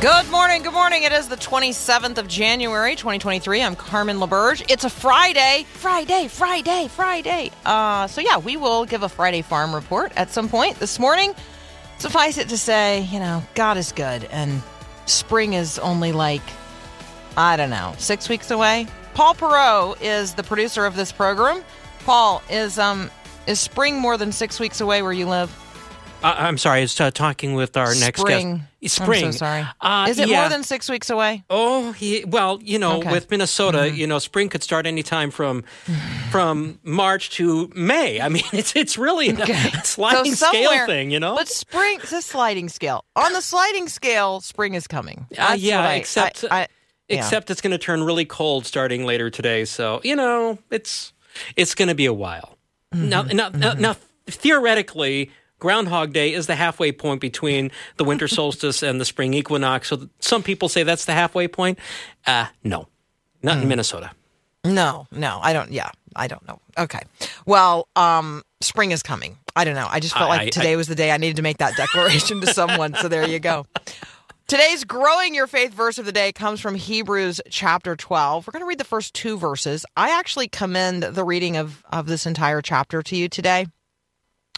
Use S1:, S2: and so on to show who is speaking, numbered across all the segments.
S1: Good morning. Good morning. It is the 27th of January, 2023. I'm Carmen LaBerge. It's a Friday. Friday, Friday, Friday. Uh, so, yeah, we will give a Friday farm report at some point this morning. Suffice it to say, you know, God is good, and spring is only like, I don't know, six weeks away. Paul Perot is the producer of this program. Paul, is um is spring more than six weeks away where you live?
S2: Uh, I'm sorry, I was uh, talking with our next
S1: Spring.
S2: guest. Spring.
S1: I'm so sorry.
S2: Uh,
S1: is it
S2: yeah.
S1: more than six weeks away?
S2: Oh, he, well, you know,
S1: Okay. Mm-hmm.
S2: with Minnesota, you know, spring could start anytime from from March to May. I mean, it's it's really a sliding
S1: So
S2: scale thing, you know.
S1: But spring, it's a sliding scale. On the sliding scale, spring is coming.
S2: Uh, yeah,
S1: I-
S2: except
S1: I, I- yeah.
S2: except it's going to turn really cold starting later today. So you know, it's it's going to be a while.
S1: Mm-hmm.
S2: Now, now, now, now, theoretically. Groundhog Day is the halfway point between the winter solstice and the spring equinox. So some people say that's the halfway point. Uh, no, not
S1: Mm.
S2: in Minnesota.
S1: no, no, I don't. Yeah, I don't know. Okay, well, um, spring is coming. I don't know. I just felt
S2: I-
S1: like
S2: I-
S1: today was the day I needed to make that declaration to someone. So there you go. Today's growing your faith verse of the day comes from Hebrews chapter 12. We're going to read the first two verses. I actually commend the reading of, of this entire chapter to you today.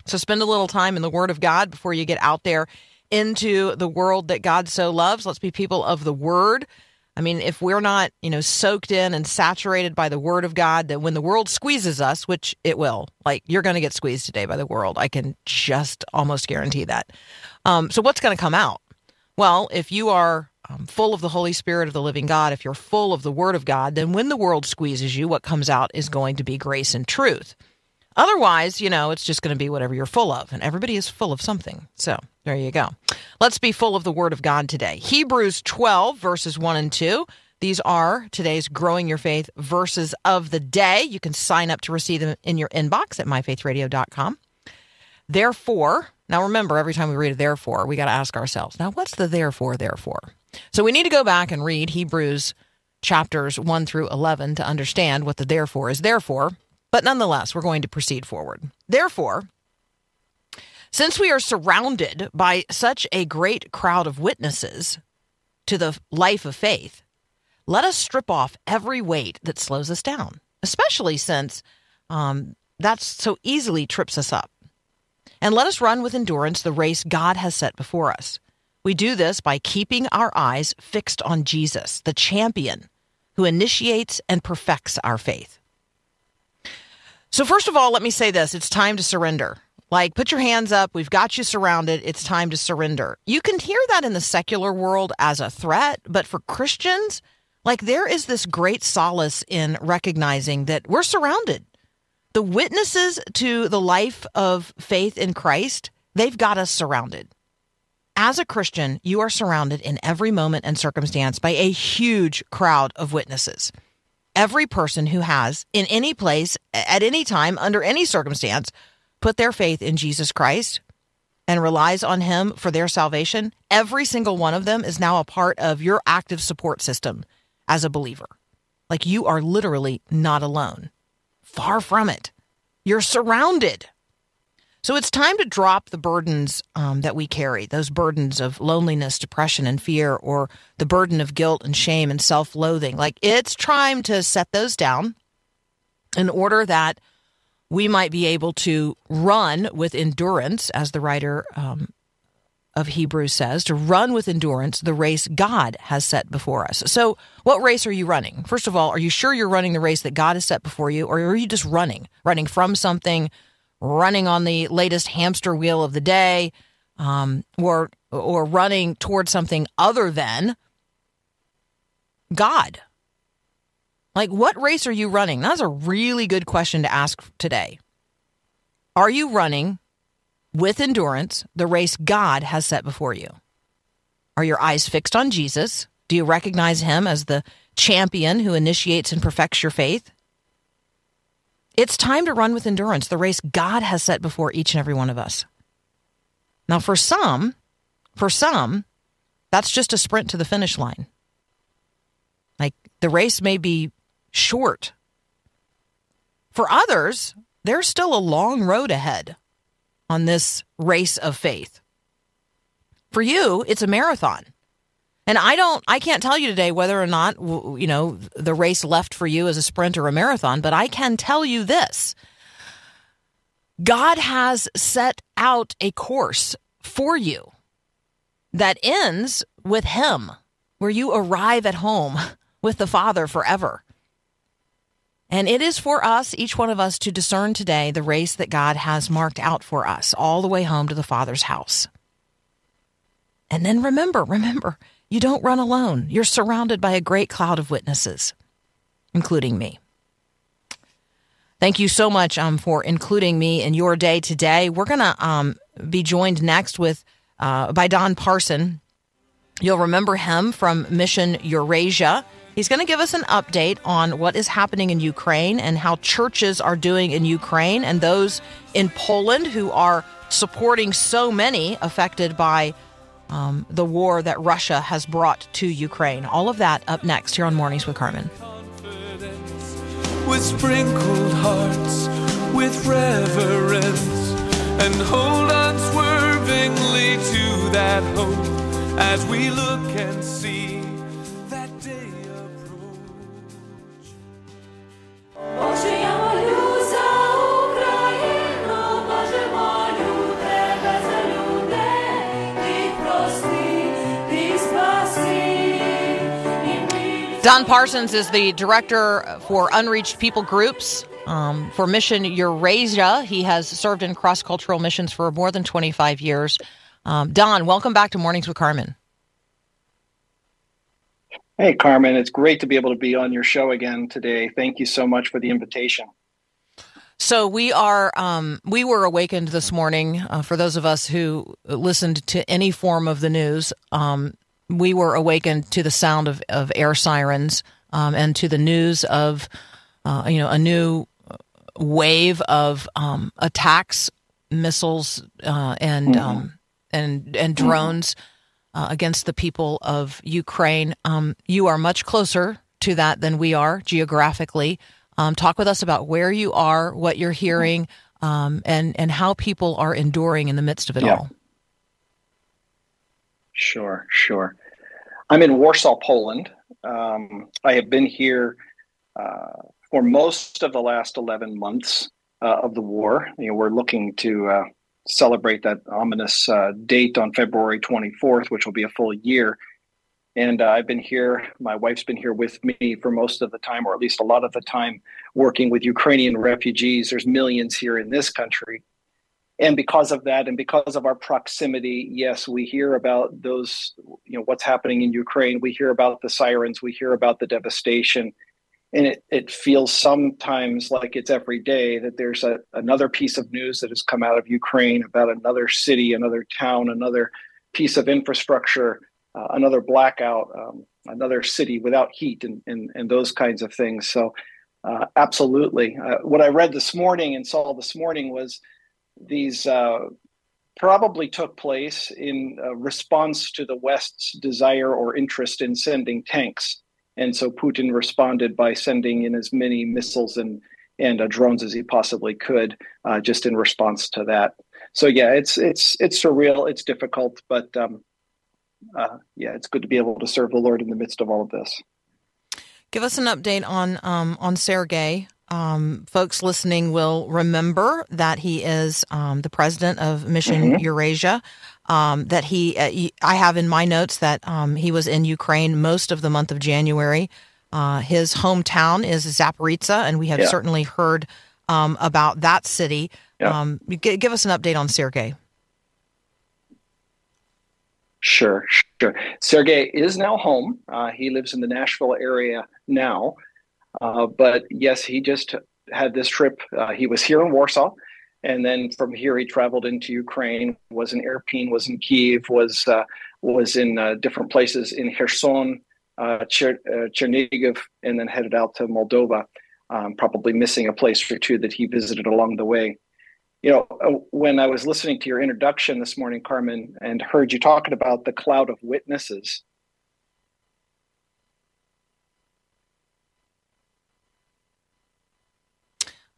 S1: So spend a little time in the Word of God before you get out there into the world that God so loves. Let's be people of the Word. I mean, if we're not, you know, soaked in and saturated by the Word of God, that when the world squeezes us, which it will, like you're going to get squeezed today by the world. I can just almost guarantee that. Um, so what's going to come out? Well, if you are um, full of the Holy Spirit of the living God, if you're full of the Word of God, then when the world squeezes you, what comes out is going to be grace and truth. Otherwise, you know, it's just going to be whatever you're full of, and everybody is full of something. So there you go. Let's be full of the Word of God today. Hebrews 12, verses 1 and 2. These are today's Growing Your Faith verses of the day. You can sign up to receive them in your inbox at myfaithradio.com. Therefore, now remember, every time we read a therefore, we got to ask ourselves, now what's the therefore, therefore? So we need to go back and read Hebrews chapters 1 through 11 to understand what the therefore is therefore. But nonetheless, we're going to proceed forward. Therefore, since we are surrounded by such a great crowd of witnesses to the life of faith, let us strip off every weight that slows us down, especially since um, that's so easily trips us up. And let us run with endurance the race God has set before us. We do this by keeping our eyes fixed on Jesus, the champion who initiates and perfects our faith. So, first of all, let me say this it's time to surrender. Like, put your hands up. We've got you surrounded. It's time to surrender. You can hear that in the secular world as a threat, but for Christians, like, there is this great solace in recognizing that we're surrounded. The witnesses to the life of faith in Christ, they've got us surrounded. As a Christian, you are surrounded in every moment and circumstance by a huge crowd of witnesses. Every person who has, in any place, at any time, under any circumstance, put their faith in Jesus Christ and relies on Him for their salvation, every single one of them is now a part of your active support system as a believer. Like you are literally not alone. Far from it. You're surrounded. So it's time to drop the burdens um, that we carry, those burdens of loneliness, depression, and fear, or the burden of guilt and shame and self loathing. Like it's time to set those down in order that we might be able to run with endurance, as the writer um, of Hebrews says, to run with endurance the race God has set before us. So, what race are you running? First of all, are you sure you're running the race that God has set before you, or are you just running, running from something, running on the latest hamster wheel of the day, um, or or running towards something other than God? Like, what race are you running? That's a really good question to ask today. Are you running with endurance the race God has set before you? Are your eyes fixed on Jesus? Do you recognize him as the champion who initiates and perfects your faith? It's time to run with endurance the race God has set before each and every one of us. Now, for some, for some, that's just a sprint to the finish line. Like the race may be short. For others, there's still a long road ahead on this race of faith. For you, it's a marathon. And I don't, I can't tell you today whether or not, you know, the race left for you as a sprint or a marathon, but I can tell you this God has set out a course for you that ends with Him, where you arrive at home with the Father forever. And it is for us, each one of us, to discern today the race that God has marked out for us, all the way home to the Father's house. And then remember, remember, you don't run alone. You're surrounded by a great cloud of witnesses, including me. Thank you so much um, for including me in your day today. We're going to um, be joined next with uh, by Don Parson. You'll remember him from Mission Eurasia. He's going to give us an update on what is happening in Ukraine and how churches are doing in Ukraine and those in Poland who are supporting so many affected by um, the war that Russia has brought to Ukraine. All of that up next here on Mornings with Carmen.
S3: with sprinkled hearts, with reverence, and hold unswervingly to that hope as we look and see that day approach.
S1: Don Parsons is the director for Unreached People Groups um, for Mission Eurasia. He has served in cross cultural missions for more than 25 years. Um, Don, welcome back to Mornings with Carmen.
S4: Hey, Carmen, it's great to be able to be on your show again today. Thank you so much for the invitation.
S1: So we are um, we were awakened this morning. Uh, for those of us who listened to any form of the news, um, we were awakened to the sound of, of air sirens um, and to the news of uh, you know a new wave of um, attacks, missiles, uh, and um, and and drones uh, against the people of Ukraine. Um, you are much closer to that than we are geographically. Um, talk with us about where you are, what you're hearing, um, and and how people are enduring in the midst of it
S4: Yeah.
S1: all.
S4: Sure, sure. I'm in Warsaw, Poland. Um, I have been here uh, for most of the last 11 months uh, of the war. You know, we're looking to uh, celebrate that ominous uh, date on February 24th, which will be a full year. And uh, I've been here, my wife's been here with me for most of the time, or at least a lot of the time, working with Ukrainian refugees. There's millions here in this country. And because of that, and because of our proximity, yes, we hear about those, you know, what's happening in Ukraine. We hear about the sirens, we hear about the devastation. And it, it feels sometimes like it's every day that there's a, another piece of news that has come out of Ukraine about another city, another town, another piece of infrastructure, uh, another blackout, um, another city without heat, and, and, and those kinds of things. So, uh, absolutely. Uh, what I read this morning and saw this morning was these uh, probably took place in uh, response to the West's desire or interest in sending tanks. And so Putin responded by sending in as many missiles and and uh, drones as he possibly could, uh, just in response to that. So yeah, it's it's it's surreal, it's difficult, but um, uh, yeah, it's good to be able to serve the Lord in the midst of all of this.
S1: Give us an update on um, on Sergey. Um, folks listening will remember that he is um, the president of Mission Eurasia. Um, that he, uh, he- I have in my notes that um, he was in Ukraine most of the month of January. Uh, his hometown is Zaporizhia, and we have
S4: Yeah.
S1: certainly heard um, about that city.
S4: Yeah.
S1: Um, g- give us an update on Sergey.
S4: Sure, sure. Sergey is now home. Uh, he lives in the Nashville area now. Uh, but yes, he just had this trip. Uh, he was here in Warsaw, and then from here he traveled into Ukraine. Was in Irpin, was in Kiev, was uh, was in uh, different places in Kherson, uh, Cher- and then headed out to Moldova. Um, probably missing a place or two that he visited along the way. You know, when I was listening to your introduction this morning, Carmen, and heard you talking about the cloud of witnesses,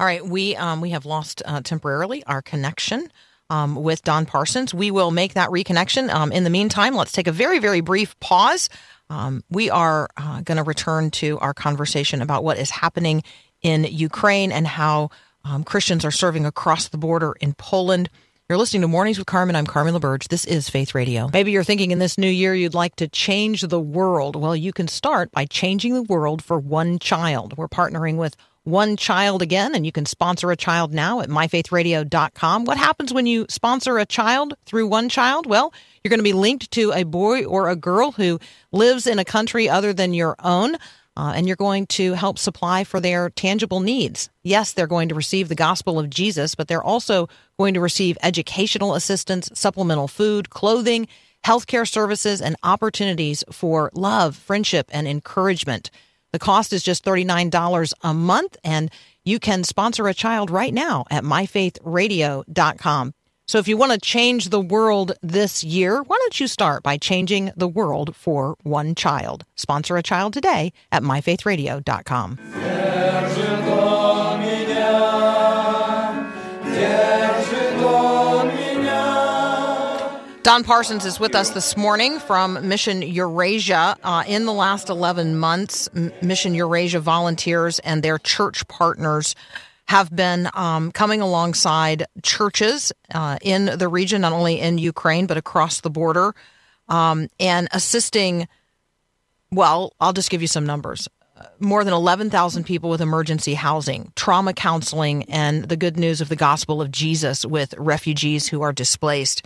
S1: All right, we um, we have lost uh, temporarily our connection um, with Don Parsons. We will make that reconnection. Um, in the meantime, let's take a very very brief pause. Um, we are uh, going to return to our conversation about what is happening in Ukraine and how um, Christians are serving across the border in Poland. You're listening to Mornings with Carmen. I'm Carmen LaBerge. This is Faith Radio. Maybe you're thinking in this new year you'd like to change the world. Well, you can start by changing the world for one child. We're partnering with One Child again, and you can sponsor a child now at myfaithradio.com. What happens when you sponsor a child through One Child? Well, you're going to be linked to a boy or a girl who lives in a country other than your own. Uh, and you're going to help supply for their tangible needs. Yes, they're going to receive the gospel of Jesus, but they're also going to receive educational assistance, supplemental food, clothing, healthcare services, and opportunities for love, friendship, and encouragement. The cost is just $39 a month, and you can sponsor a child right now at myfaithradio.com. So if you want to change the world this year, why don't you start by changing the world for one child? Sponsor a child today at myfaithradio.com. Don Parsons is with us this morning from Mission Eurasia. Uh, in the last 11 months, Mission Eurasia volunteers and their church partners have been um, coming alongside churches uh, in the region, not only in Ukraine, but across the border, um, and assisting. Well, I'll just give you some numbers. Uh, More than 11,000 people with emergency housing, trauma counseling, and the good news of the gospel of Jesus with refugees who are displaced.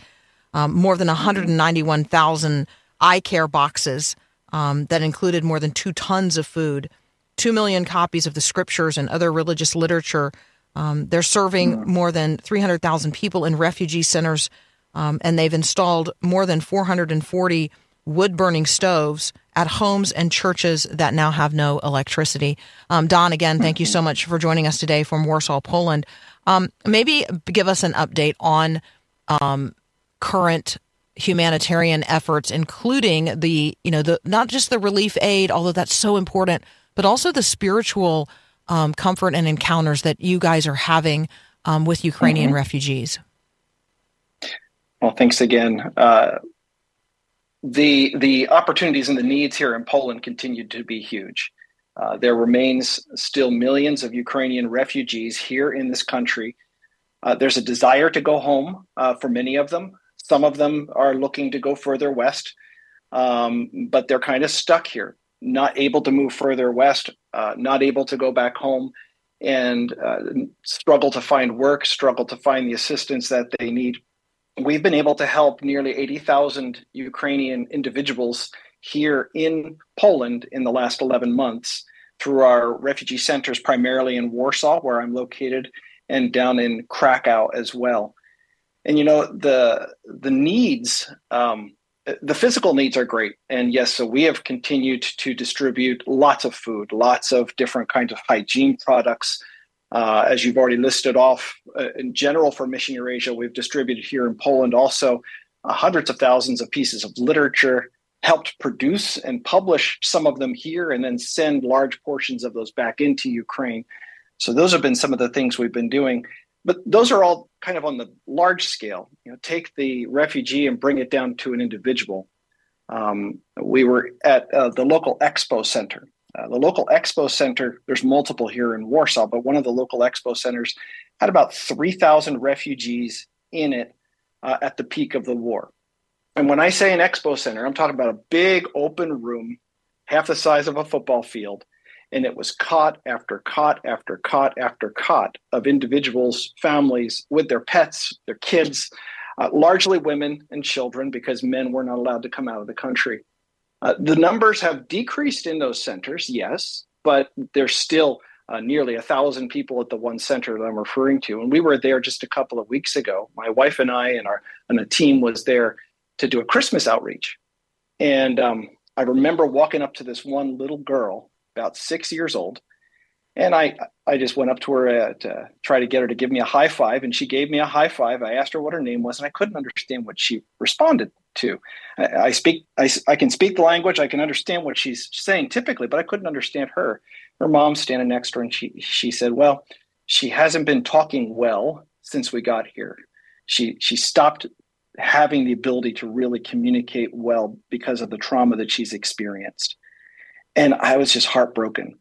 S1: Um, more than 191,000 I Care boxes um, that included more than two tons of food, 2 million copies of the scriptures and other religious literature. Um, they're serving more than 300,000 people in refugee centers, um, and they've installed more than 440 wood burning stoves at homes and churches that now have no electricity. Um, Don, again, thank you so much for joining us today from Warsaw, Poland. Um, maybe give us an update on um, current humanitarian efforts, including the you know the not just the relief aid, although that's so important, but also the spiritual um, comfort and encounters that you guys are having um, with Ukrainian refugees.
S4: Well, thanks again. Uh, the the opportunities and the needs here in Poland continue to be huge. Uh, there remains still millions of Ukrainian refugees here in this country. Uh, there's a desire to go home uh, for many of them. Some of them are looking to go further west, um, but they're kind of stuck here, not able to move further west, uh, not able to go back home, and uh, struggle to find work, struggle to find the assistance that they need we've been able to help nearly 80,000 Ukrainian individuals here in Poland in the last 11 months through our refugee centers, primarily in Warsaw, where I'm located, and down in Krakow as well. And you know the the needs, um, the physical needs are great, and yes, so we have continued to distribute lots of food, lots of different kinds of hygiene products. Uh, as you've already listed off, uh, in general for Mission Eurasia, we've distributed here in Poland also uh, hundreds of thousands of pieces of literature, helped produce and publish some of them here, and then send large portions of those back into Ukraine. So those have been some of the things we've been doing. But those are all kind of on the large scale. You know, take the refugee and bring it down to an individual. Um, we were at uh, the local expo center uh, the local expo center, there's multiple here in Warsaw, but one of the local expo centers had about 3,000 refugees in it uh, at the peak of the war. And when I say an expo center, I'm talking about a big open room, half the size of a football field. And it was cot after cot after cot after cot of individuals, families with their pets, their kids, uh, largely women and children, because men were not allowed to come out of the country. Uh, the numbers have decreased in those centers, yes, but there's still uh, nearly a thousand people at the one center that I'm referring to. And we were there just a couple of weeks ago. My wife and I and our and a team was there to do a Christmas outreach. And um, I remember walking up to this one little girl, about six years old, and I I just went up to her uh, to try to get her to give me a high five, and she gave me a high five. I asked her what her name was, and I couldn't understand what she responded to. I, I speak I, I can speak the language, I can understand what she's saying typically, but I couldn't understand her. Her mom's standing next to her, and she she said, "Well, she hasn't been talking well since we got here. She she stopped having the ability to really communicate well because of the trauma that she's experienced." And I was just heartbroken.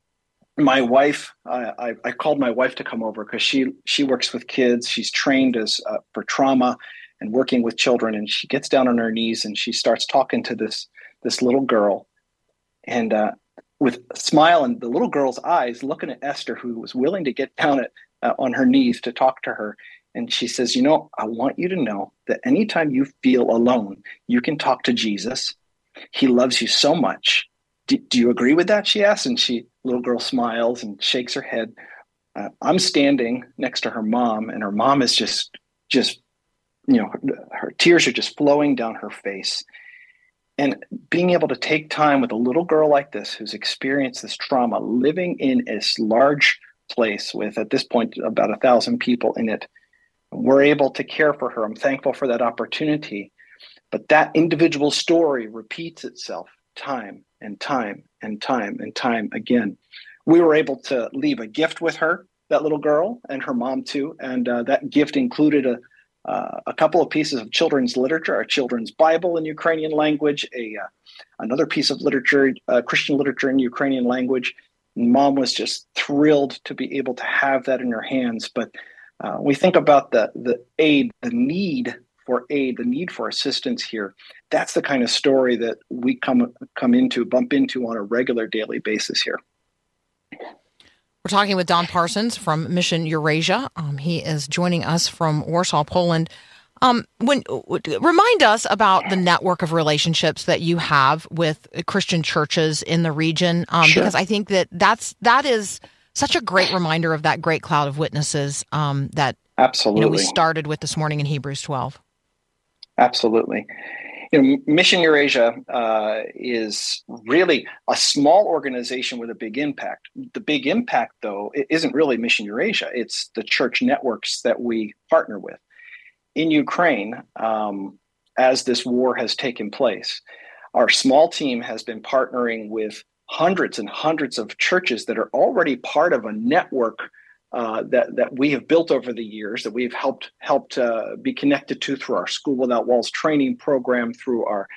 S4: My wife uh, I, I called my wife to come over because she she works with kids. She's trained as uh, for trauma and working with children. And she gets down on her knees and she starts talking to this this little girl. And uh, with a smile in the little girl's eyes looking at esther who was willing to get down at, uh, on her knees to talk to her. And she says you know i want you to know that anytime you feel alone you can talk to jesus. He loves you so much do, you agree with that? she asks and she little girl smiles and shakes her head. Uh, i'm standing next to her mom and her mom is just just you know her, her tears are just flowing down her face. And being able to take time with a little girl like this who's experienced this trauma living in this large place with at this point about a thousand people in it we're able to care for her. I'm thankful for that opportunity. But that individual story repeats itself time and time and time and time again. We were able to leave a gift with her, that little girl, and her mom too. And uh, that gift included a, uh, a couple of pieces of children's literature, a children's Bible in Ukrainian language, a uh, another piece of literature, uh, Christian literature in Ukrainian language. Mom was just thrilled to be able to have that in her hands. But uh, we think about the the aid, the need for aid, the need for assistance here. That's the kind of story that we come come into, bump into on a regular daily basis here.
S1: We're talking with Don Parsons from Mission Eurasia. Um, he is joining us from Warsaw, Poland. Um, when remind us about the network of relationships that you have with Christian churches in the region, um,
S4: Sure.
S1: because I think that that's that is such a great reminder of that great cloud of witnesses um, that you
S4: Absolutely.
S1: know we started with this morning in Hebrews 12.
S4: Absolutely. You know, Mission Eurasia uh, is really a small organization with a big impact. The big impact, though, isn't really Mission Eurasia. It's the church networks that we partner with. In Ukraine, um, as this war has taken place, our small team has been partnering with hundreds and hundreds of churches that are already part of a network uh, that that we have built over the years, that we've helped helped uh, be connected to through our School Without Walls training program, through our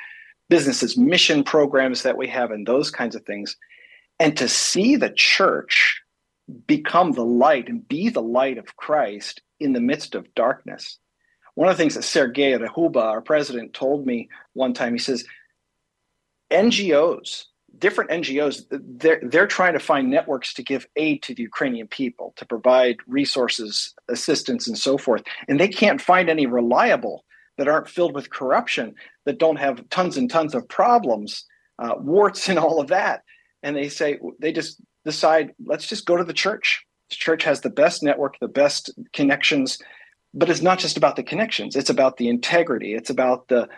S4: businesses mission programs that we have, and those kinds of things. And to see the church become the light and be the light of Christ in the midst of darkness. One of the things that Sergei Rakhuba, our president, told me one time, he says, NGOs, different NGOs, they're, they're trying to find networks to give aid to the Ukrainian people, to provide resources, assistance, and so forth. And they can't find any reliable that aren't filled with corruption, that don't have tons and tons of problems, uh, warts, and all of that. And they say, they just decide, let's just go to the church. The church has the best network, the best connections. But it's not just about the connections, it's about the integrity, it's about the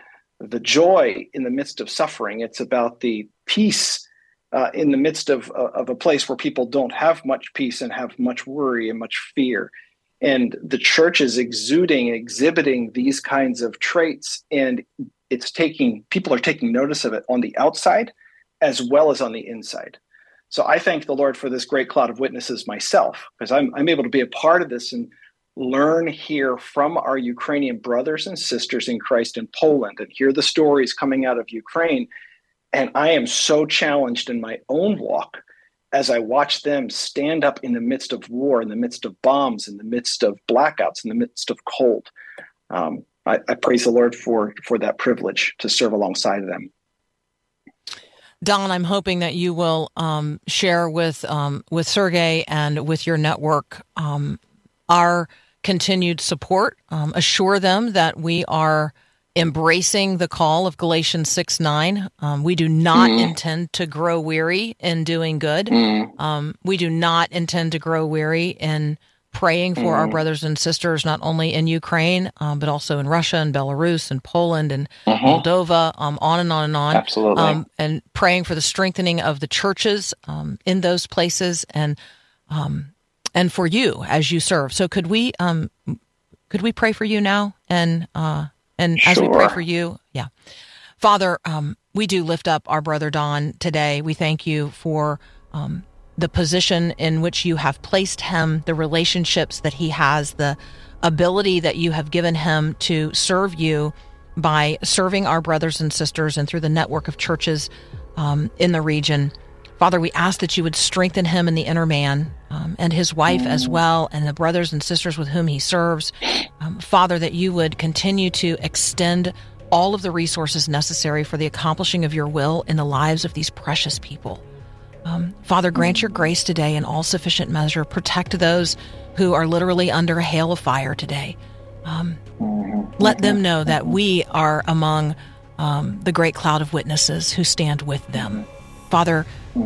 S4: the joy in the midst of suffering. It's about the peace uh, in the midst of, of a place where people don't have much peace and have much worry and much fear. And the church is exuding, exhibiting these kinds of traits, and it's taking people are taking notice of it on the outside as well as on the inside. So I thank the Lord for this great cloud of witnesses myself, because I'm, I'm able to be a part of this and learn here from our Ukrainian brothers and sisters in Christ in Poland and hear the stories coming out of Ukraine. And I am so challenged in my own walk as I watch them stand up in the midst of war, in the midst of bombs, in the midst of blackouts, in the midst of cold. Um, I, I praise the Lord for for that privilege to serve alongside them.
S1: Don, I'm hoping that you will um, share with um, with Sergey and with your network um, our continued support. Um, assure them that we are embracing the call of Galatians 6 9. Um, we do not intend to grow weary in doing good. Um, we do not intend to grow weary in praying for our brothers and sisters, not only in Ukraine, um, but also in Russia and Belarus and Poland and Moldova, um, on and on and on.
S4: Absolutely.
S1: Um, and praying for the strengthening of the churches um, in those places and um, and for you as you serve. So could we um, could we pray for you now? And uh, and as we pray for you, yeah, Father, um, we do lift up our brother Don today. We thank you for um, the position in which you have placed him, the relationships that he has, the ability that you have given him to serve you by serving our brothers and sisters and through the network of churches um, in the region. Father, we ask that you would strengthen him in the inner man um, and his wife as well, and the brothers and sisters with whom he serves. Um, Father, that you would continue to extend all of the resources necessary for the accomplishing of your will in the lives of these precious people. Um, Father, grant your grace today in all sufficient measure. Protect those who are literally under a hail of fire today. Um, let them know that we are among um, the great cloud of witnesses who stand with them. Father,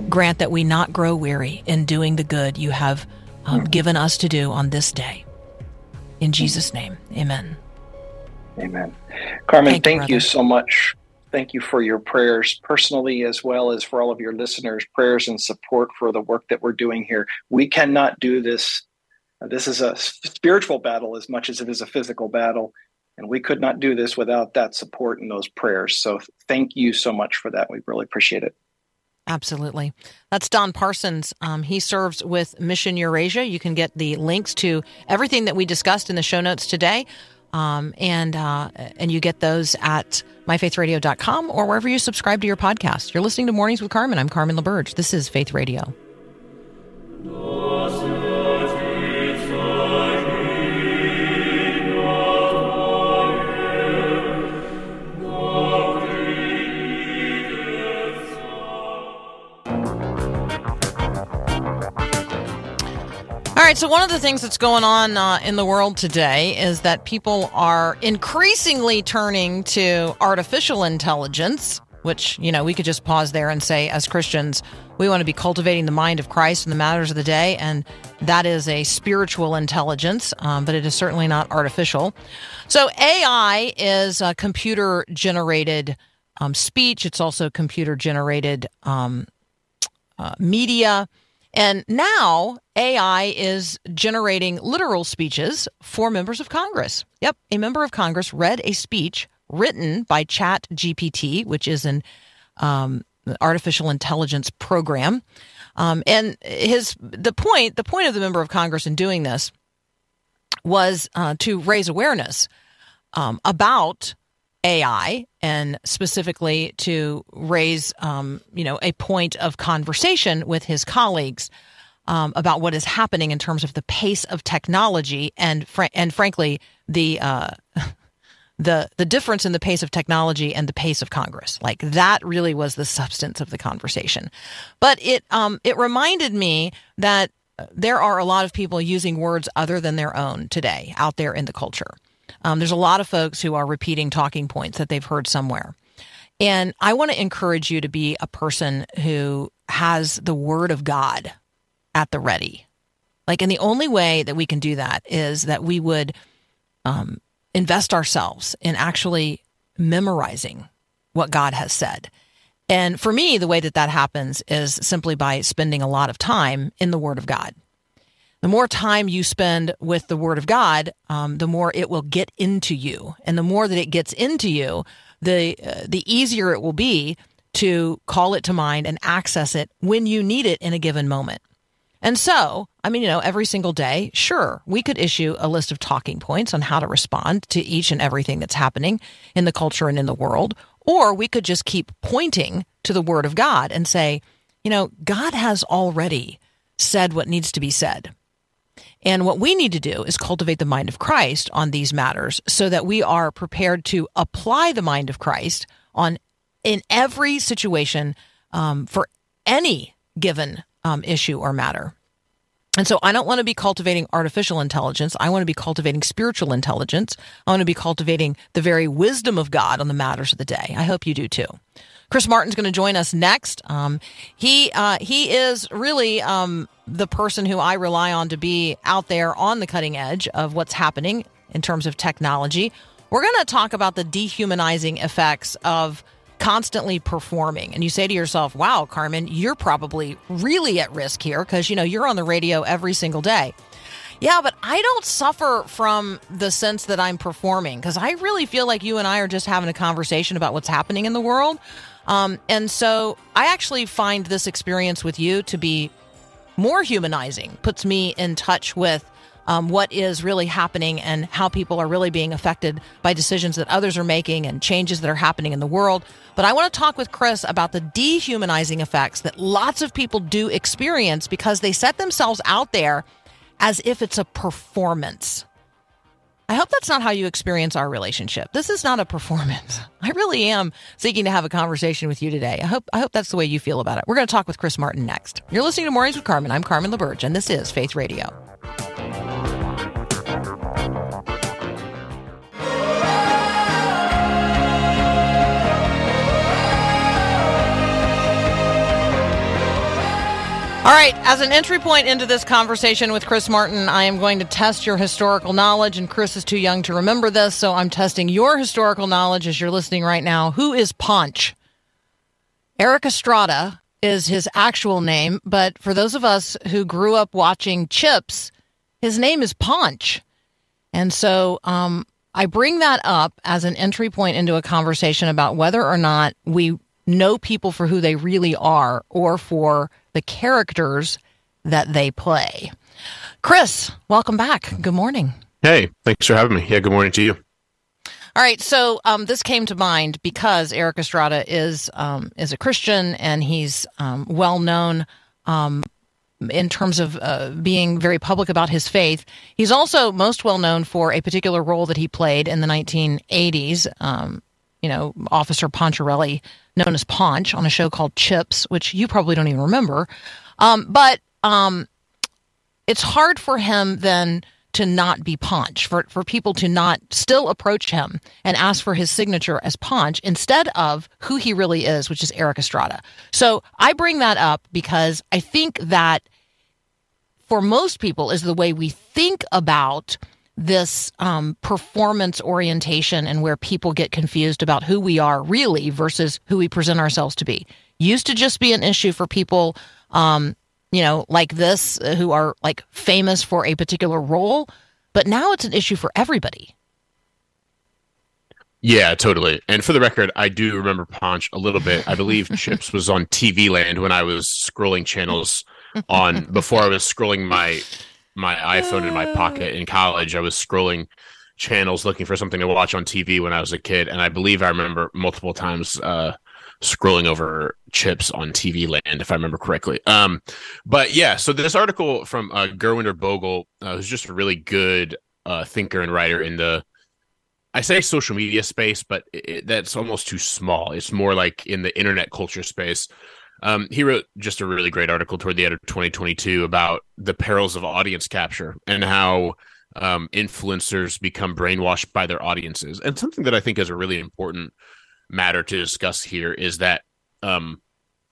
S1: grant that we not grow weary in doing the good you have um, given us to do on this day. In Jesus' name, amen.
S4: Amen. Carmen,
S1: Thank
S4: thank,
S1: you,
S4: you, so much. Thank you for your prayers personally, as well as for all of your listeners' prayers and support for the work that we're doing here. We cannot do this. This is a spiritual battle as much as it is a physical battle. And we could not do this without that support and those prayers. So thank you so much for that. We really appreciate it.
S1: Absolutely. That's Don Parsons. Um, he serves with Mission Eurasia. You can get the links to everything that we discussed in the show notes today. Um, and uh, and you get those at myfaithradio.com or wherever you subscribe to your podcast. You're listening to Mornings with Carmen. I'm Carmen LaBerge. This is Faith Radio. Right, so one of the things that's going on uh, in the world today is that people are increasingly turning to artificial intelligence, which, you know, we could just pause there and say, as Christians, we want to be cultivating the mind of Christ in the matters of the day, and that is a spiritual intelligence, um, but it is certainly not artificial. So, AI is computer generated um, speech, it's also computer generated um, uh, media. And now AI is generating literal speeches for members of Congress. Yep, a member of Congress read a speech written by Chat GPT, which is an um, artificial intelligence program. Um, and his the point the point of the member of Congress in doing this was uh, to raise awareness um, about AI and specifically to raise, um, you know, a point of conversation with his colleagues um, about what is happening in terms of the pace of technology and fr- and frankly the uh, the the difference in the pace of technology and the pace of Congress. Like that really was the substance of the conversation. But it um, it reminded me that there are a lot of people using words other than their own today out there in the culture. Um, there's a lot of folks who are repeating talking points that they've heard somewhere. And I want to encourage you to be a person who has the word of God at the ready. Like, and the only way that we can do that is that we would um, invest ourselves in actually memorizing what God has said. And for me, the way that that happens is simply by spending a lot of time in the Word of God. The more time you spend with the Word of God, um, the more it will get into you, and the more that it gets into you, the uh, the easier it will be to call it to mind and access it when you need it in a given moment. And so, I mean, you know, every single day, sure, we could issue a list of talking points on how to respond to each and everything that's happening in the culture and in the world. Or we could just keep pointing to the Word of God and say, you know, God has already said what needs to be said. And what we need to do is cultivate the mind of Christ on these matters so that we are prepared to apply the mind of Christ on in every situation um, for any given um, issue or matter. And so I don't want to be cultivating artificial intelligence. I want to be cultivating spiritual intelligence. I want to be cultivating the very wisdom of God on the matters of the day. I hope you do too. Chris Martin's going to join us next. Um, he uh, he is really um, the person who I rely on to be out there on the cutting edge of what's happening in terms of technology. We're going to talk about the dehumanizing effects of constantly performing. And you say to yourself, wow, Carmen, you're probably really at risk here because, you know, you're on the radio every single day. Yeah, but I don't suffer from the sense that I'm performing because I really feel like you and I are just having a conversation about what's happening in the world. Um, and so I actually find this experience with you to be more humanizing, puts me in touch with um, what is really happening and how people are really being affected by decisions that others are making and changes that are happening in the world. But I want to talk with Chris about the dehumanizing effects that lots of people do experience because they set themselves out there as if it's a performance. I hope that's not how you experience our relationship. This is not a performance. I really am seeking to have a conversation with you today. I hope I hope that's the way you feel about it. We're going to talk with Chris Martin next. You're listening to Mornings with Carmen. I'm Carmen LaBerge, and this is Faith Radio. All right, as an entry point into this conversation with Chris Martin, I am going to test your historical knowledge, and Chris is too young to remember this, so I'm testing your historical knowledge as you're listening right now. Who is Ponch? Erik Estrada is his actual name, but for those of us who grew up watching Chips, his name is Ponch. And so um, I bring that up as an entry point into a conversation about whether or not we know people for who they really are or for the characters that they play. Chris, welcome back. Good morning.
S5: Hey, thanks for having me. Yeah, good morning to you.
S1: All right, so um, this came to mind because Erik Estrada is um, is a Christian and he's um, well known um, in terms of uh, being very public about his faith. He's also most well known for a particular role that he played in the 1980s. You know, Officer Poncherello, known as Ponch, on a show called Chips, which you probably don't even remember. Um, but um, it's hard for him then to not be Ponch, for, for people to not still approach him and ask for his signature as Ponch instead of who he really is, which is Erik Estrada. So I bring that up because I think that for most people is the way we think about this um, performance orientation and where people get confused about who we are really versus who we present ourselves to be. Used to just be an issue for people, um, you know, like this, uh, who are like famous for a particular role, but now it's an issue for everybody.
S5: Yeah, totally. And for the record, I do remember Ponch a little bit. I believe Chips was on TV Land when I was scrolling channels on before I was scrolling my my iPhone in my pocket in college. I was scrolling channels looking for something to watch on TV when I was a kid, and I believe I remember multiple times uh, scrolling over Chips on TV Land, if I remember correctly. Um, but yeah, so this article from uh, Gurwinder Bhogal, uh, who's just a really good uh, thinker and writer in the I say social media space, but it, that's almost too small. It's more like in the internet culture space. Um, he wrote just a really great article toward the end of 2022 about the perils of audience capture and how um, influencers become brainwashed by their audiences. And something that I think is a really important matter to discuss here is that um,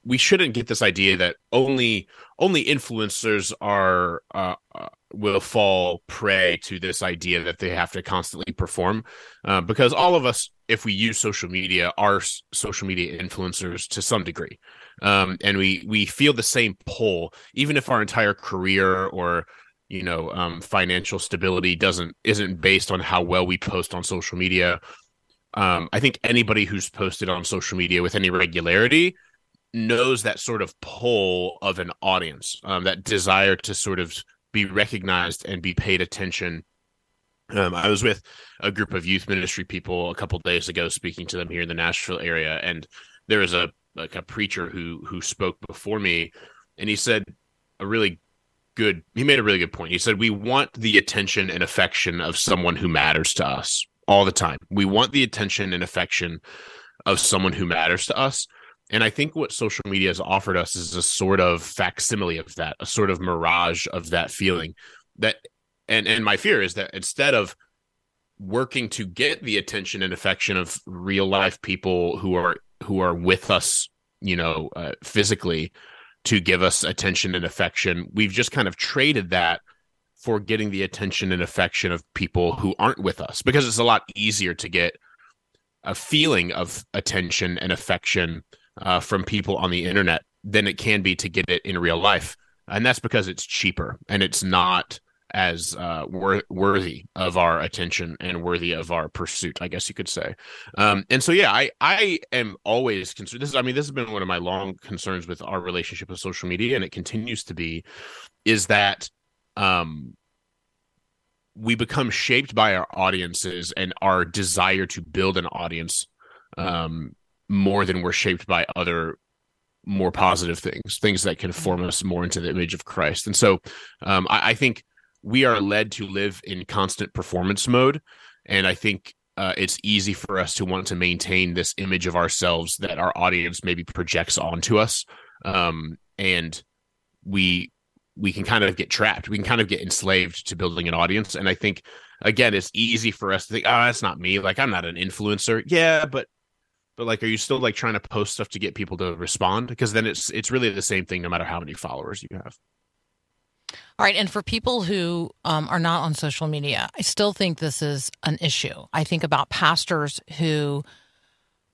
S5: we shouldn't get this idea that only only influencers are uh, uh, will fall prey to this idea that they have to constantly perform uh, because all of us if we use social media are social media influencers to some degree um, and we we feel the same pull even if our entire career or you know um, financial stability doesn't isn't based on how well we post on social media um, i think anybody who's posted on social media with any regularity knows that sort of pull of an audience, um, that desire to sort of be recognized and be paid attention. Um, I was with a group of youth ministry people a couple days ago, speaking to them here in the Nashville area, and there was a like a preacher who who spoke before me, and he said a really good. He made a really good point. He said we want the attention and affection of someone who matters to us all the time. We want the attention and affection of someone who matters to us And I think what social media has offered us is a sort of facsimile of that, a sort of mirage of that feeling. That and and my fear is that instead of working to get the attention and affection of real life people who are who are with us, you know, uh, physically to give us attention and affection, we've just kind of traded that for getting the attention and affection of people who aren't with us because it's a lot easier to get a feeling of attention and affection uh, from people on the internet than it can be to get it in real life. And that's because it's cheaper and it's not as uh, wor- worthy of our attention and worthy of our pursuit, I guess you could say. Um, and so, yeah, I I am always concerned. This is, I mean, this has been one of my long concerns with our relationship with social media, and it continues to be, is that um, we become shaped by our audiences and our desire to build an audience um, more than we're shaped by other more positive things, things that can form us more into the image of Christ. And so um, I, I think we are led to live in constant performance mode. And I think uh, it's easy for us to want to maintain this image of ourselves that our audience maybe projects onto us. Um, and we we can kind of get trapped. We can kind of get enslaved to building an audience. And I think again, it's easy for us to think, oh, that's not me. Like I'm not an influencer. Yeah, but but like are you still like trying to post stuff to get people to respond? Because then it's it's really the same thing no matter how many followers you have.
S1: All right, and for people who um, are not on social media, I still think this is an issue. I think about pastors who,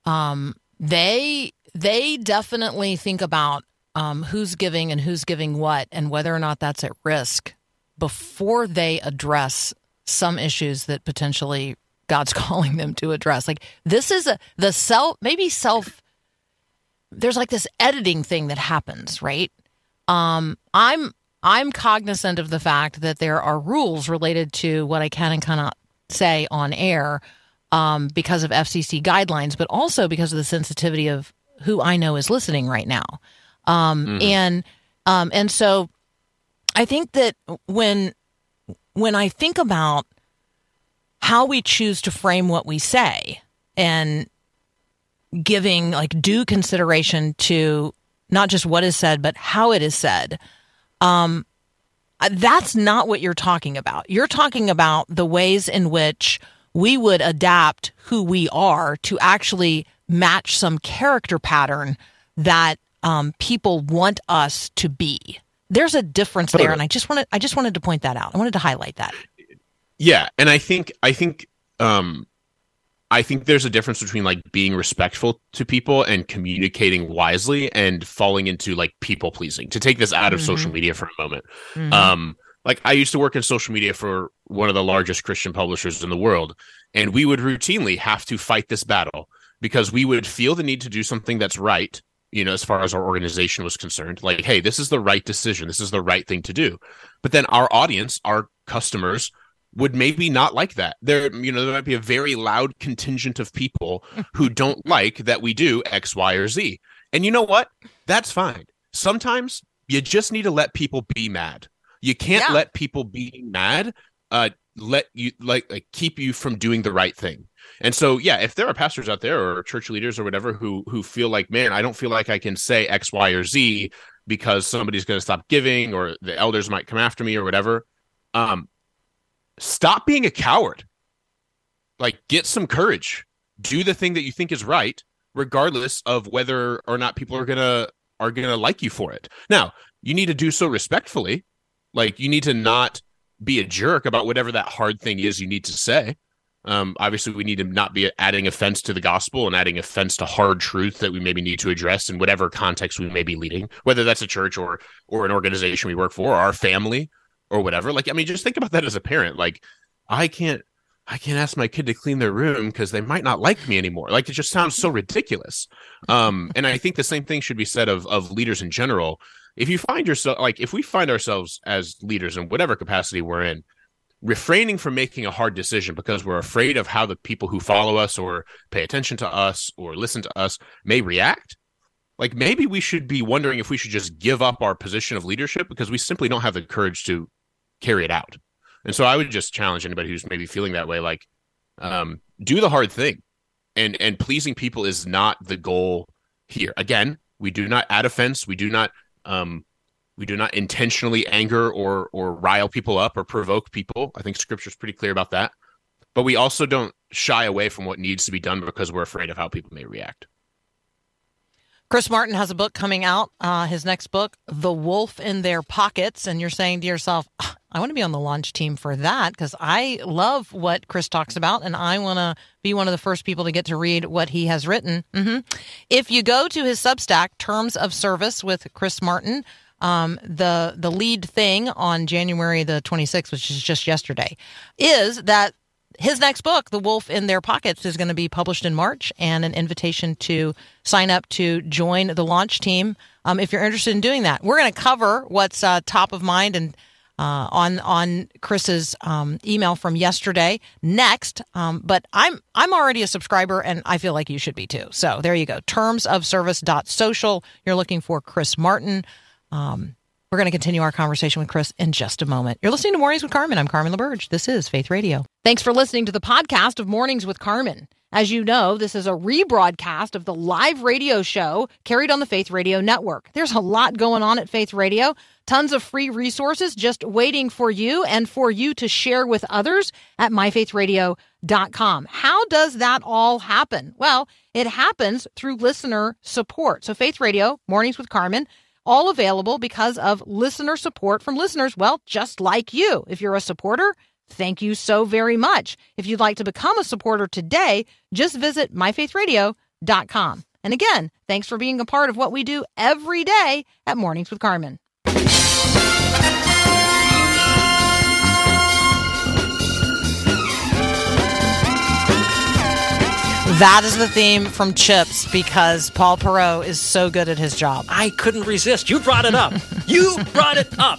S1: um, they they definitely think about um, who's giving and who's giving what, and whether or not that's at risk before they address some issues that potentially God's calling them to address. Like this is a the self maybe self. There's like this editing thing that happens, right? Um, I'm I'm cognizant of the fact that there are rules related to what I can and cannot say on air um, because of FCC guidelines, but also because of the sensitivity of who I know is listening right now. Um, And um, and so I think that when when I think about how we choose to frame what we say and giving like due consideration to not just what is said but how it is said um uh, that's not what you're talking about. You're talking about the ways in which we would adapt who we are to actually match some character pattern that um, people want us to be. There's a difference there and i just wanted i just wanted to point that out. I wanted to highlight that.
S5: Yeah, and I think I think um I think there's a difference between like being respectful to people and communicating wisely and falling into like people pleasing. To take this out of social media for a moment. Um like I used to work in social media for one of the largest Christian publishers in the world and we would routinely have to fight this battle because we would feel the need to do something that's right you know, as far as our organization was concerned, like, hey, this is the right decision. This is the right thing to do. But then our audience, our customers would maybe not like that. There, you know, there might be a very loud contingent of people who don't like that we do X, Y, or Z. And you know what? That's fine. Sometimes you just need to let people be mad. You can't
S1: Yeah.
S5: let people be mad uh let you like, like keep you from doing the right thing. And so, yeah, if there are pastors out there or church leaders or whatever who who feel like, man, I don't feel like I can say X, Y, or Z because somebody's going to stop giving or the elders might come after me or whatever, um, stop being a coward. Like, get some courage. Do the thing that you think is right, regardless of whether or not people are gonna are gonna like you for it. Now, you need to do so respectfully. Like, you need to not be a jerk about whatever that hard thing is you need to say. Um, obviously, we need to not be adding offense to the gospel and adding offense to hard truth that we maybe need to address in whatever context we may be leading, whether that's a church or or an organization we work for, or our family, or whatever. Like, I mean, just think about that as a parent. Like, I can't, I can't ask my kid to clean their room because they might not like me anymore. Like, it just sounds so ridiculous. Um, and I think the same thing should be said of of leaders in general. If you find yourself like, if we find ourselves as leaders in whatever capacity we're in refraining from making a hard decision because we're afraid of how the people who follow us or pay attention to us or listen to us may react like maybe we should be wondering if we should just give up our position of leadership because we simply don't have the courage to carry it out and so i would just challenge anybody who's maybe feeling that way like um, do the hard thing and and pleasing people is not the goal here. Again, we do not add offense. We do not um, we do not intentionally anger or or rile people up or provoke people. I think Scripture's pretty clear about that. But we also don't shy away from what needs to be done because we're afraid of how people may react.
S1: Chris Martin has a book coming out, uh, his next book, The Wolf in Their Pockets. And you're saying to yourself, "Ah, I want to be on the launch team for that because I love what Chris talks about and I want to be one of the first people to get to read what he has written. hmm If you go to his Substack, Terms of Service with Chris Martin, um, the the lead thing on January the 26th, which is just yesterday, is that his next book, The Wolf in Their Pockets, is going to be published in March, and an invitation to sign up to join the launch team um, if you're interested in doing that. We're going to cover what's uh, top of mind and uh, on on Chris's um, email from yesterday next. Um, but I'm I'm already a subscriber, and I feel like you should be too. So there you go. Terms of service dot social. You're looking for Chris Martin. Um, we're going to continue our conversation with Chris in just a moment. You're listening to Mornings with Carmen. I'm Carmen LaBerge. This is Faith Radio. Thanks for listening to the podcast of Mornings with Carmen. As you know, this is a rebroadcast of the live radio show carried on the Faith Radio network. There's a lot going on at Faith Radio, tons of free resources just waiting for you and for you to share with others at myfaithradio.com. How does that all happen? Well, it happens through listener support. So, Faith Radio, Mornings with Carmen, all available because of listener support from listeners, well, just like you. If you're a supporter, thank you so very much. If you'd like to become a supporter today, just visit myfaithradio.com. And again, thanks for being a part of what we do every day at Mornings with Carmen. That is the theme from CHiPs because Paul Perot is so good at his job.
S2: I couldn't resist. You brought it up. you brought it up.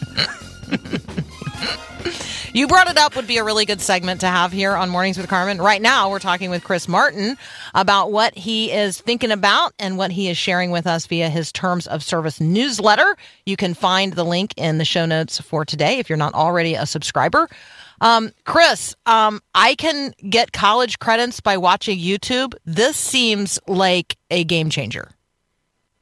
S1: You brought it up would be a really good segment to have here on Mornings with Carmen. Right now, we're talking with Chris Martin about what he is thinking about and what he is sharing with us via his Terms of Service newsletter. You can find the link in the show notes for today if you're not already a subscriber. Um, Chris, um, I can get college credits by watching YouTube. This seems like a game changer.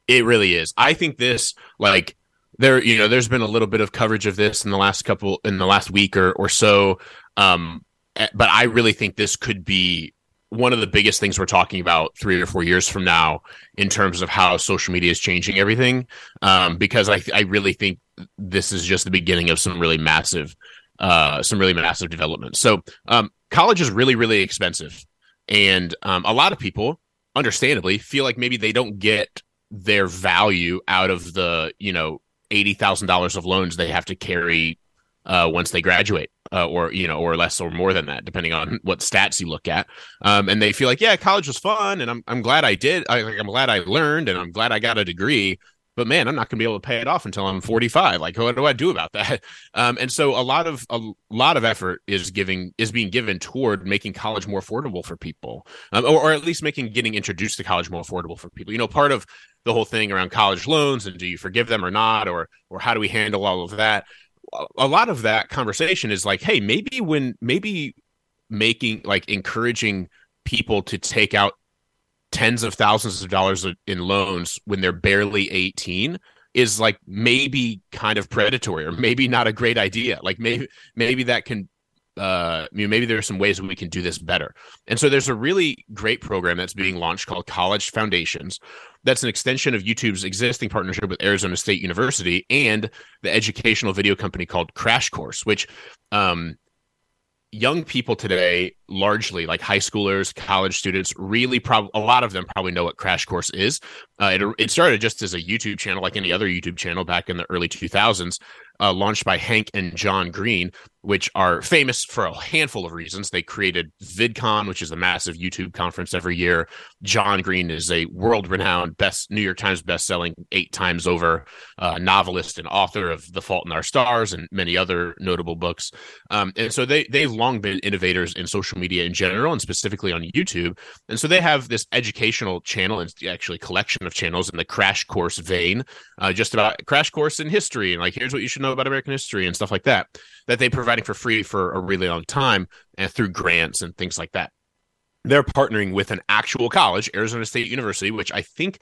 S5: It really is. I think this like there you know there's been a little bit of coverage of this in the last couple in the last week or or so um eh, but I really think this could be one of the biggest things we're talking about 3 or 4 years from now in terms of how social media is changing everything um because I I really think this is just the beginning of some really massive uh some really massive development. So um college is really really expensive and um a lot of people understandably feel like maybe they don't get their value out of the you know eighty thousand dollars of loans they have to carry uh, once they graduate, uh, or you know, or less or more than that, depending on what stats you look at. Um, and they feel like, yeah, college was fun, and I'm I'm glad I did. I, I'm glad I learned, and I'm glad I got a degree. But man, I'm not going to be able to pay it off until I'm 45. Like, what do I do about that? Um, and so a lot of a lot of effort is giving is being given toward making college more affordable for people, um, or, or at least making getting introduced to college more affordable for people. You know, part of the whole thing around college loans and do you forgive them or not, or or how do we handle all of that? A lot of that conversation is like, hey, maybe when maybe making like encouraging people to take out tens of thousands of dollars in loans when they're barely 18 is like maybe kind of predatory or maybe not a great idea. Like maybe maybe that can uh I mean, maybe there are some ways we can do this better. And so there's a really great program that's being launched called college foundations. That's an extension of youtube's existing partnership with arizona state university and the educational video company called crash course which um young people today largely like high schoolers college students really probably a lot of them probably know what crash course is. Uh, it, it started just as a youtube channel like any other youtube channel back in the early 2000s uh, launched by hank and john green which are famous for a handful of reasons. They created vidcon which is a massive youtube conference every year. John green is a world-renowned best new york times best-selling eight times over uh, novelist and author of the fault in our stars and many other notable books. Um, and so they they've long been innovators in social media in general and specifically on YouTube. And so they have this educational channel and actually collection of channels in the crash course vein, uh, just about crash course in history. And like here's what you should know about American history and stuff like that that they're providing for free for a really long time and through grants and things like that. They're partnering with an actual college, Arizona State University, which I think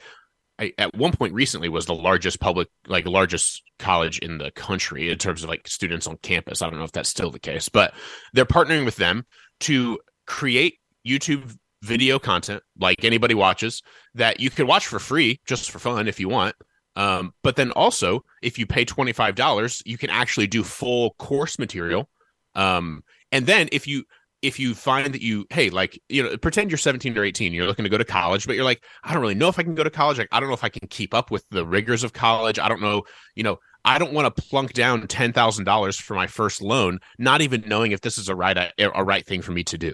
S5: I, at one point recently was the largest public like largest college in the country in terms of like students on campus. I don't know if that's still the case, but they're partnering with them to create YouTube video content like anybody watches that you can watch for free just for fun if you want. Um, but then also, if you pay twenty five dollars, you can actually do full course material. Um, and then if you if you find that you hey like you know pretend you're 17 or 18 you're looking to go to college but you're like i don't really know if i can go to college. Like i don't know if i can keep up with the rigors of college. I don't know you know i don't want to plunk down $10000 for my first loan not even knowing if this is a right a right thing for me to do.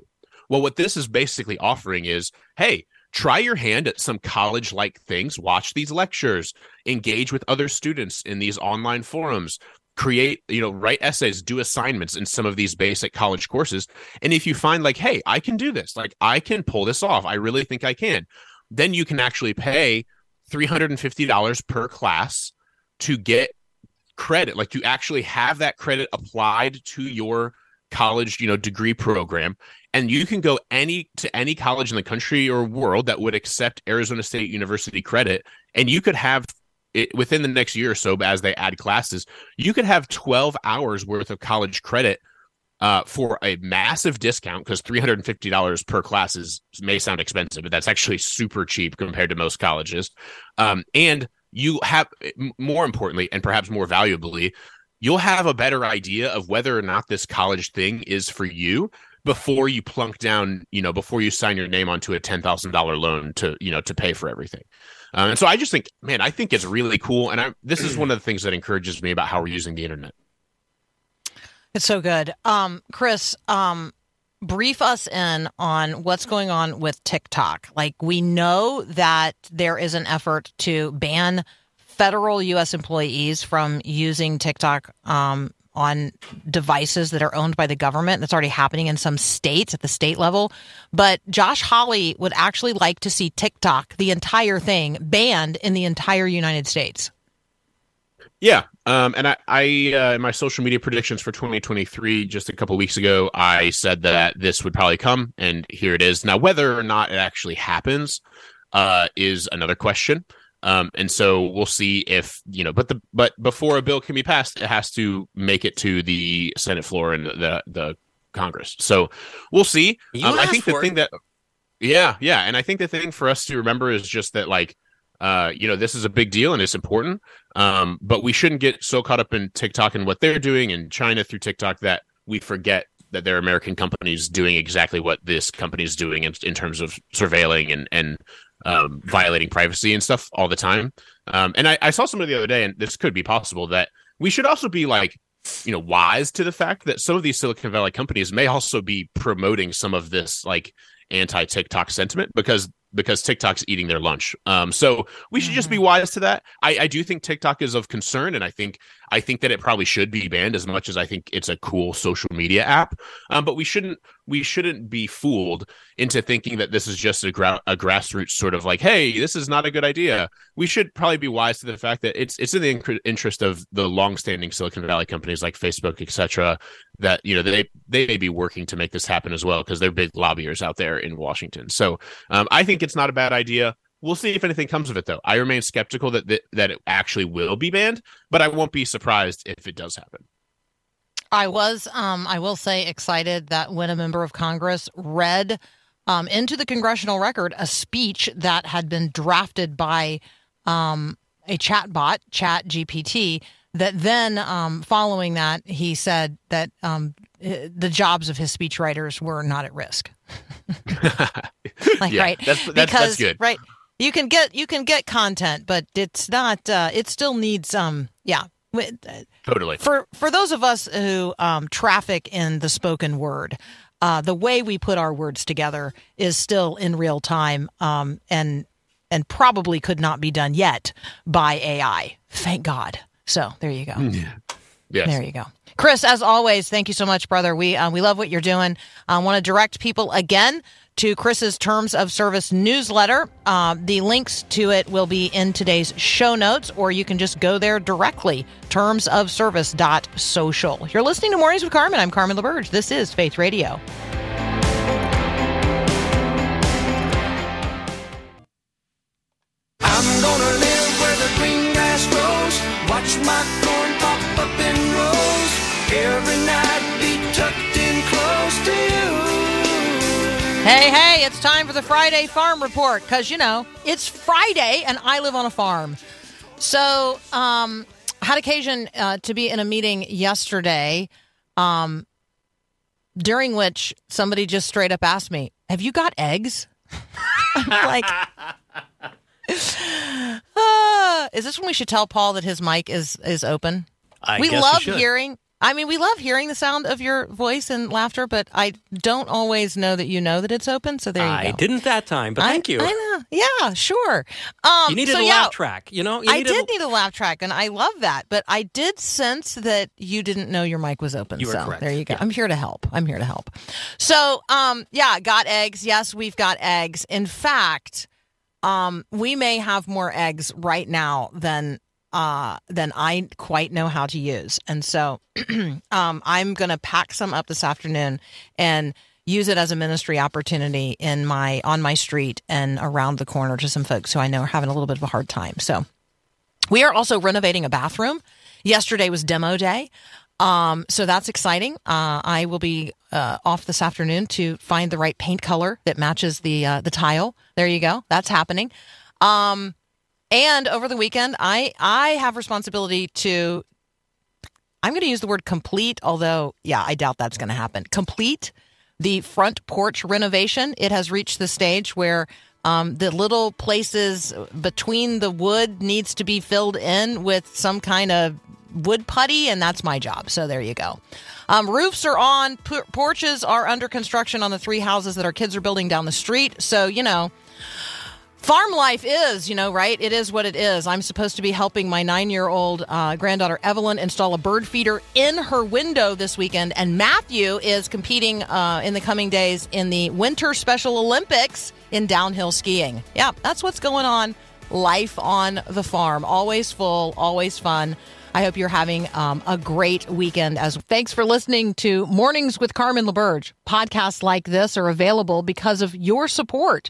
S5: Well what this is basically offering is hey try your hand at some college like things watch these lectures engage with other students in these online forums create you know write essays do assignments in some of these basic college courses. And if you find like hey i can do this. Like i can pull this off. I really think i can then you can actually pay $350 per class to get credit like you actually have that credit applied to your college you know degree program and you can go any to any college in the country or world that would accept arizona state university credit and you could have it, within the next year or so, as they add classes, you could have 12 hours worth of college credit uh, for a massive discount because $350 per class is may sound expensive, but that's actually super cheap compared to most colleges. Um, and you have, more importantly, and perhaps more valuably, you'll have a better idea of whether or not this college thing is for you before you plunk down, you know, before you sign your name onto a $10,000 loan to, you know, to pay for everything. Um, and so I just think, man, I think it's really cool. And I, this is one of the things that encourages me about how we're using the internet.
S1: It's so good. Um, Chris, um, brief us in on what's going on with TikTok. Like, we know that there is an effort to ban federal U.S. employees from using TikTok um, on devices that are owned by the government. That's already happening in some states at the state level. But Josh Hawley would actually like to see TikTok, the entire thing, banned in the entire United States.
S5: Yeah, um, and I, I uh, my social media predictions for 2023, just a couple weeks ago, I said that this would probably come, and here it is. Now, whether or not it actually happens uh, is another question. Um, and so we'll see if you know, but the but before a bill can be passed, it has to make it to the Senate floor and the the Congress. So we'll see. Um, I think the thing
S2: it.
S5: that yeah, yeah, and I think the thing for us to remember is just that like uh, you know, this is a big deal and it's important. Um, but we shouldn't get so caught up in TikTok and what they're doing in China through TikTok that we forget that there are American companies doing exactly what this company is doing in, in terms of surveilling and and um, violating privacy and stuff all the time. Um, and I, I saw somebody the other day, and this could be possible that we should also be like, you know, wise to the fact that some of these Silicon Valley companies may also be promoting some of this like anti TikTok sentiment because because TikTok's eating their lunch. Um, so we should just be wise to that. I, I do think TikTok is of concern, and I think I think that it probably should be banned as much as I think it's a cool social media app. Um, but we shouldn't we shouldn't be fooled into thinking that this is just a, gra- a grassroots sort of like, hey, this is not a good idea. We should probably be wise to the fact that it's it's in the interest of the longstanding Silicon Valley companies like Facebook, etc. That you know they they may be working to make this happen as well because they're big lobbyers out there in Washington. So um, I think it's not a bad idea. We'll see if anything comes of it, though. I remain skeptical that that, that it actually will be banned, but I won't be surprised if it does happen.
S1: I was, um, I will say, excited that when a member of Congress read um, into the congressional record a speech that had been drafted by um, a chatbot, ChatGPT, that then, um, following that, he said that um, eh, the jobs of his speechwriters were not at risk. like,
S5: Yeah,
S1: right?
S5: that's- that's- that's good.
S1: Right. You can get you can get content, but it's not. Uh, it still needs um. Yeah. Wi-
S5: Totally.
S1: for for those of us who um, traffic in the spoken word, uh, the way we put our words together is still in real time, um, and and probably could not be done yet by AI. Thank God. So there you go.
S5: Yes.
S1: There you go. Chris, as always, thank you so much, brother. We uh, we love what you're doing. I want to direct people again to Chris's Terms of Service newsletter. Uh, the links to it will be in today's show notes, or you can just go there directly. Termsofservice.social. You're listening to Mornings with Carmen. I'm Carmen LaBerge. This is Faith Radio. Hey, hey, it's time for the Friday Farm Report because, you know, it's Friday and I live on a farm. So, um, had occasion uh, to be in a meeting yesterday um, during which somebody just straight up asked me, Have you got eggs? Like, "Ah." is this when we should tell Paul that his mic is, is open?
S2: I
S1: we love
S2: should.
S1: hearing. I mean, we love hearing the sound of your voice and laughter, but I don't always know that you know that it's open. So there you
S2: I
S1: go.
S2: I didn't that time, but
S1: I-
S2: thank you.
S1: I know. Yeah, sure. Um,
S2: you needed
S1: so
S2: a
S1: yeah,
S2: laugh track, you know? You
S1: I did
S2: a-
S1: need a laugh track, and I love that. But I did sense that you didn't know your mic was open.
S2: You
S1: so
S2: correct.
S1: there you go.
S2: Yeah.
S1: I'm here to help. I'm here to help. So, um, yeah, got eggs. Yes, we've got eggs. In fact, um, we may have more eggs right now than uh, than I quite know how to use. And so um, I'm going to pack some up this afternoon and use it as a ministry opportunity in my on my street and around the corner to some folks who I know are having a little bit of a hard time. So we are also renovating a bathroom. Yesterday was demo day. Um, so that's exciting. Uh, I will be uh, off this afternoon to find the right paint color that matches the uh, the tile. There you go. That's happening. Um, and over the weekend, I I have responsibility to. I'm going to use the word complete, although yeah, I doubt that's going to happen. Complete the front porch renovation. It has reached the stage where um, the little places between the wood needs to be filled in with some kind of wood putty, and that's my job. So there you go. Um, roofs are on, p- porches are under construction on the three houses that our kids are building down the street. So you know, farm life is, you know, right? It is what it is. I'm supposed to be helping my nine year old uh, granddaughter Evelyn install a bird feeder in her window this weekend. And Matthew is competing uh, in the coming days in the Winter Special Olympics in downhill skiing. Yeah, that's what's going on. Life on the farm. Always full, always fun. I hope you're having um, a great weekend. As well. thanks for listening to Mornings with Carmen LaBerge. Podcasts like this are available because of your support.